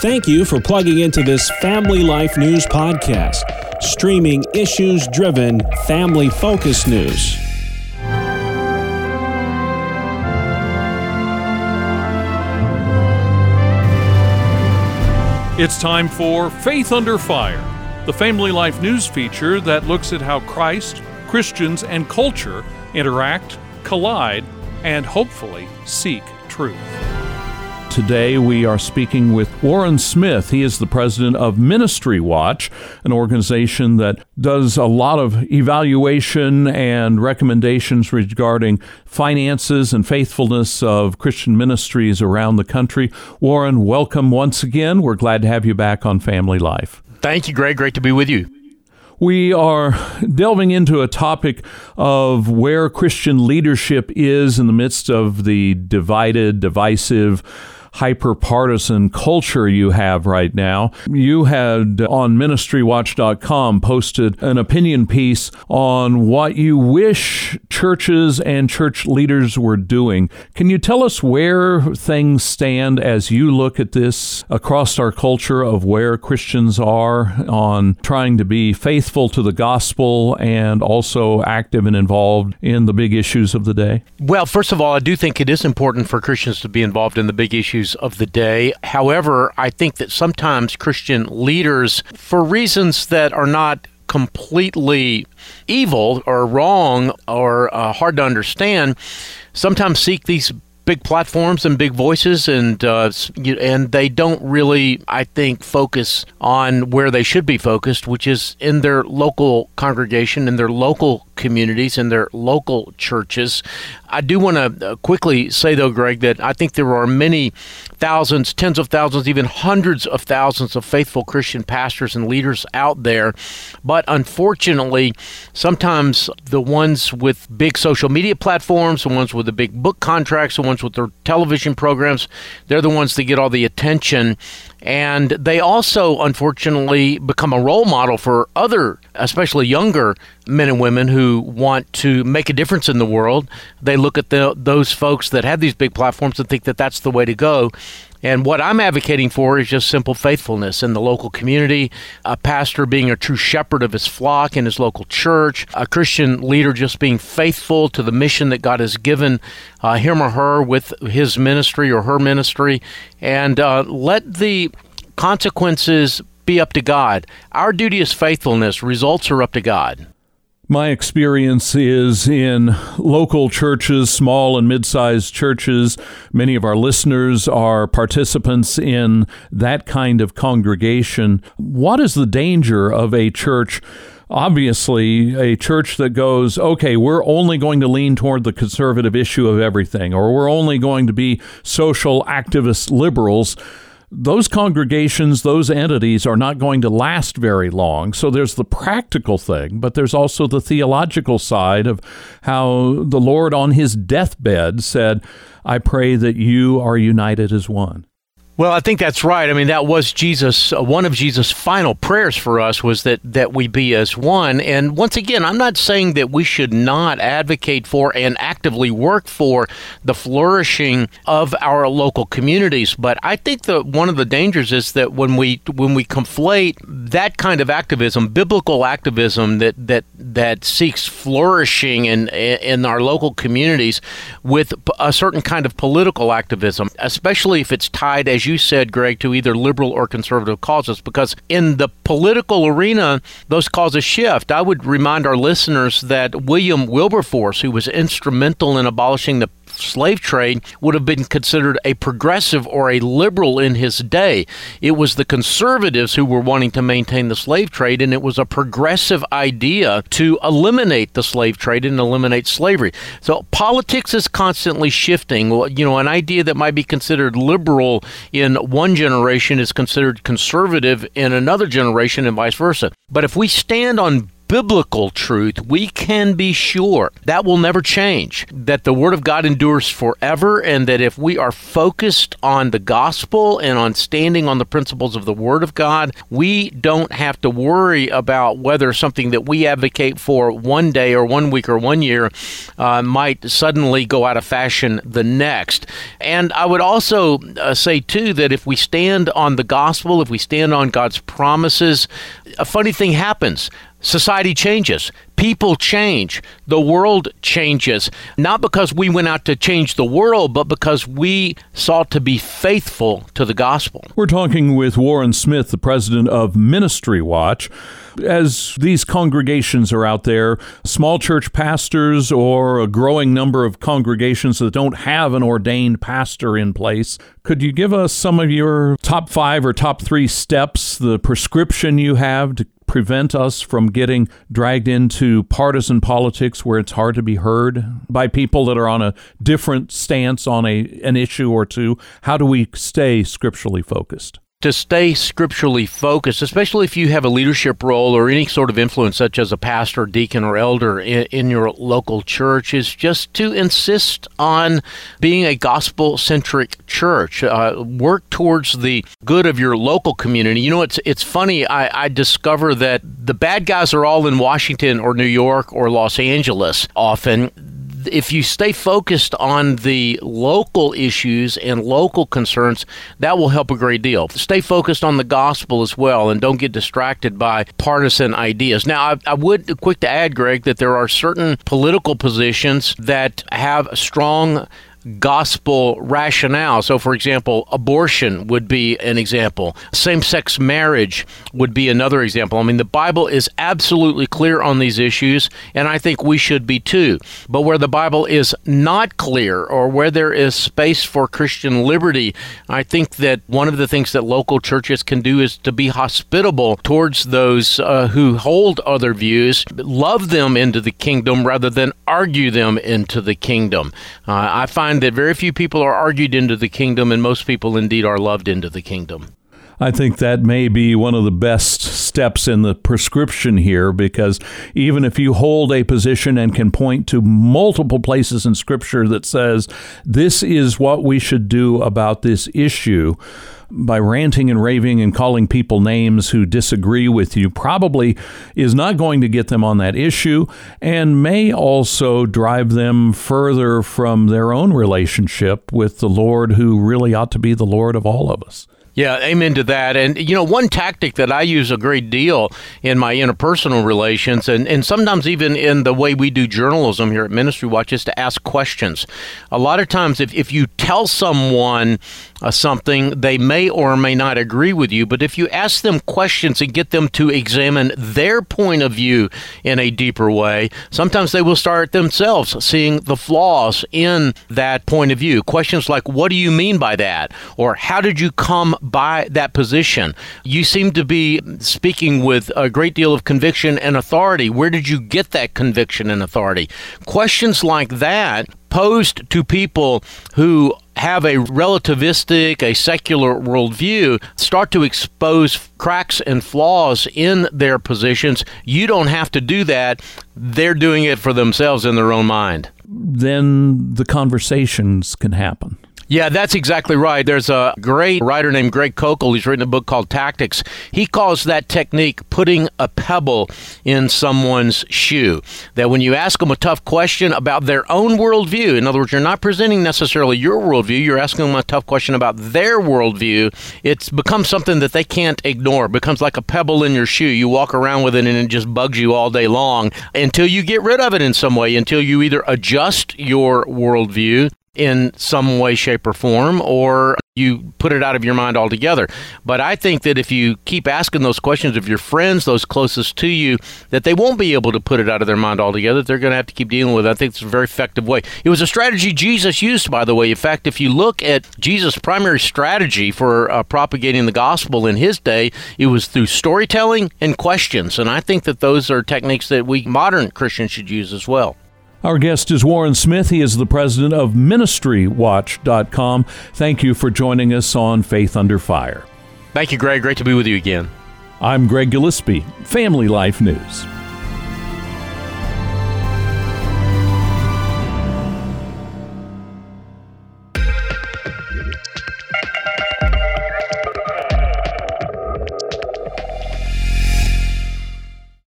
Thank you for plugging into this Family Life News podcast, streaming issues driven, family focused news. It's time for Faith Under Fire, the Family Life News feature that looks at how Christ, Christians, and culture interact, collide, and hopefully seek truth. Today, we are speaking with Warren Smith. He is the president of Ministry Watch, an organization that does a lot of evaluation and recommendations regarding finances and faithfulness of Christian ministries around the country. Warren, welcome once again. We're glad to have you back on Family Life. Thank you, Greg. Great to be with you. We are delving into a topic of where Christian leadership is in the midst of the divided, divisive, hyper partisan culture you have right now. You had uh, on ministrywatch.com posted an opinion piece on what you wish churches and church leaders were doing. Can you tell us where things stand as you look at this across our culture of where Christians are on trying to be faithful to the gospel and also active and involved in the big issues of the day? Well, first of all, I do think it is important for Christians to be involved in the big issues issues of the day. However, I think that sometimes Christian leaders, for reasons that are not completely evil or wrong or uh, hard to understand, sometimes seek these big platforms and big voices, and uh, and they don't really, I think, focus on where they should be focused, which is in their local congregation, in their local communities, and their local churches. I do want to uh, quickly say, though, Greg, that I think there are many thousands, tens of thousands, even hundreds of thousands of faithful Christian pastors and leaders out there. But unfortunately, sometimes the ones with big social media platforms, the ones with the big book contracts, the ones with their television programs, they're the ones that get all the attention. And they also, unfortunately, become a role model for other, especially younger men and women who want to make a difference in the world. They look at the, those folks that have these big platforms and think that that's the way to go. And what I'm advocating for is just simple faithfulness in the local community, a pastor being a true shepherd of his flock in his local church, a Christian leader just being faithful to the mission that God has given uh, him or her with his ministry or her ministry, and uh, let the consequences be up to God. Our duty is faithfulness, results are up to God. My experience is in local churches, small and mid sized churches. Many of our listeners are participants in that kind of congregation. What is the danger of a church? Obviously, a church that goes, okay, we're only going to lean toward the conservative issue of everything, or we're only going to be social activist liberals those congregations, those entities are not going to last very long. So there's the practical thing, but there's also the theological side of how the Lord on his deathbed said, I pray that you are united as one. Well, I think that's right. I mean, that was Jesus. Uh, one of Jesus' final prayers for us was that that we be as one. And once again, I'm not saying that we should not advocate for and actively work for the flourishing of our local communities. But I think that one of the dangers is that when we when we conflate that kind of activism, biblical activism that that that seeks flourishing in in our local communities, with a certain kind of political activism, especially if it's tied as you said, Greg, to either liberal or conservative causes, because in the political arena, those causes shift. I would remind our listeners that William Wilberforce, who was instrumental in abolishing the slave trade would have been considered a progressive or a liberal in his day. It was the conservatives who were wanting to maintain the slave trade, and it was a progressive idea to eliminate the slave trade and eliminate slavery. So politics is constantly shifting. You know, an idea that might be considered liberal in one generation is considered conservative in another generation, and vice versa. But if we stand on biblical truth, we can be sure that will never change, that the Word of God endures forever, and that if we are focused on the gospel and on standing on the principles of the Word of God, we don't have to worry about whether something that we advocate for one day or one week or one year uh, might suddenly go out of fashion the next. And I would also uh, say, too, that if we stand on the gospel, if we stand on God's promises, a funny thing happens. Society changes. People change. The world changes. Not because we went out to change the world, but because we sought to be faithful to the gospel. We're talking with Warren Smith, the president of Ministry Watch. As these congregations are out there, small church pastors or a growing number of congregations that don't have an ordained pastor in place, could you give us some of your top five or top three steps, the prescription you have to prevent us from getting dragged into partisan politics where it's hard to be heard by people that are on a different stance on a an issue or two? How do we stay scripturally focused? To stay scripturally focused, especially if you have a leadership role or any sort of influence, such as a pastor, deacon, or elder in, in your local church, is just to insist on being a gospel centric church. Uh, work towards the good of your local community. You know, it's it's funny. I, I discover that the bad guys are all in Washington or New York or Los Angeles often if you stay focused on the local issues and local concerns, that will help a great deal. Stay focused on the gospel as well and don't get distracted by partisan ideas. Now, I, I would quick to add, Greg, that there are certain political positions that have strong gospel rationale. So, for example, abortion would be an example, same sex marriage would be another example. I mean, the Bible is absolutely clear on these issues, and I think we should be too. But where the Bible is not clear or where there is space for Christian liberty, I think that one of the things that local churches can do is to be hospitable towards those uh, who hold other views, love them into the kingdom rather than argue them into the kingdom. Uh, I find that very few people are argued into the kingdom, and most people indeed are loved into the kingdom. I think that may be one of the best steps in the prescription here because even if you hold a position and can point to multiple places in Scripture that says this is what we should do about this issue, by ranting and raving and calling people names who disagree with you probably is not going to get them on that issue and may also drive them further from their own relationship with the Lord, who really ought to be the Lord of all of us. Yeah, amen to that. And, you know, one tactic that I use a great deal in my interpersonal relations and, and sometimes even in the way we do journalism here at Ministry Watch is to ask questions. A lot of times, if, if you tell someone uh, something, they may or may not agree with you. But if you ask them questions and get them to examine their point of view in a deeper way, sometimes they will start themselves seeing the flaws in that point of view. Questions like, What do you mean by that? Or How did you come by that position. You seem to be speaking with a great deal of conviction and authority. Where did you get that conviction and authority? Questions like that posed to people who have a relativistic, a secular worldview, start to expose cracks and flaws in their positions. You don't have to do that. They're doing it for themselves in their own mind. Then the conversations can happen. Yeah, that's exactly right. There's a great writer named Greg Koukl. He's written a book called Tactics. He calls that technique putting a pebble in someone's shoe. That when you ask them a tough question about their own worldview, in other words, you're not presenting necessarily your worldview, you're asking them a tough question about their worldview, it's becomes something that they can't ignore. It becomes like a pebble in your shoe. You walk around with it and it just bugs you all day long until you get rid of it in some way, until you either adjust your worldview in some way, shape, or form, or you put it out of your mind altogether. But I think that if you keep asking those questions of your friends, those closest to you, that they won't be able to put it out of their mind altogether. They're going to have to keep dealing with it. I think it's a very effective way. It was a strategy Jesus used, by the way. In fact, if you look at Jesus' primary strategy for uh, propagating the gospel in his day, it was through storytelling and questions. And I think that those are techniques that we modern Christians should use as well. Our guest is Warren Smith. He is the president of MinistryWatch.com. Thank you for joining us on Faith Under Fire. Thank you, Greg. Great to be with you again. I'm Greg Gillespie, Family Life News.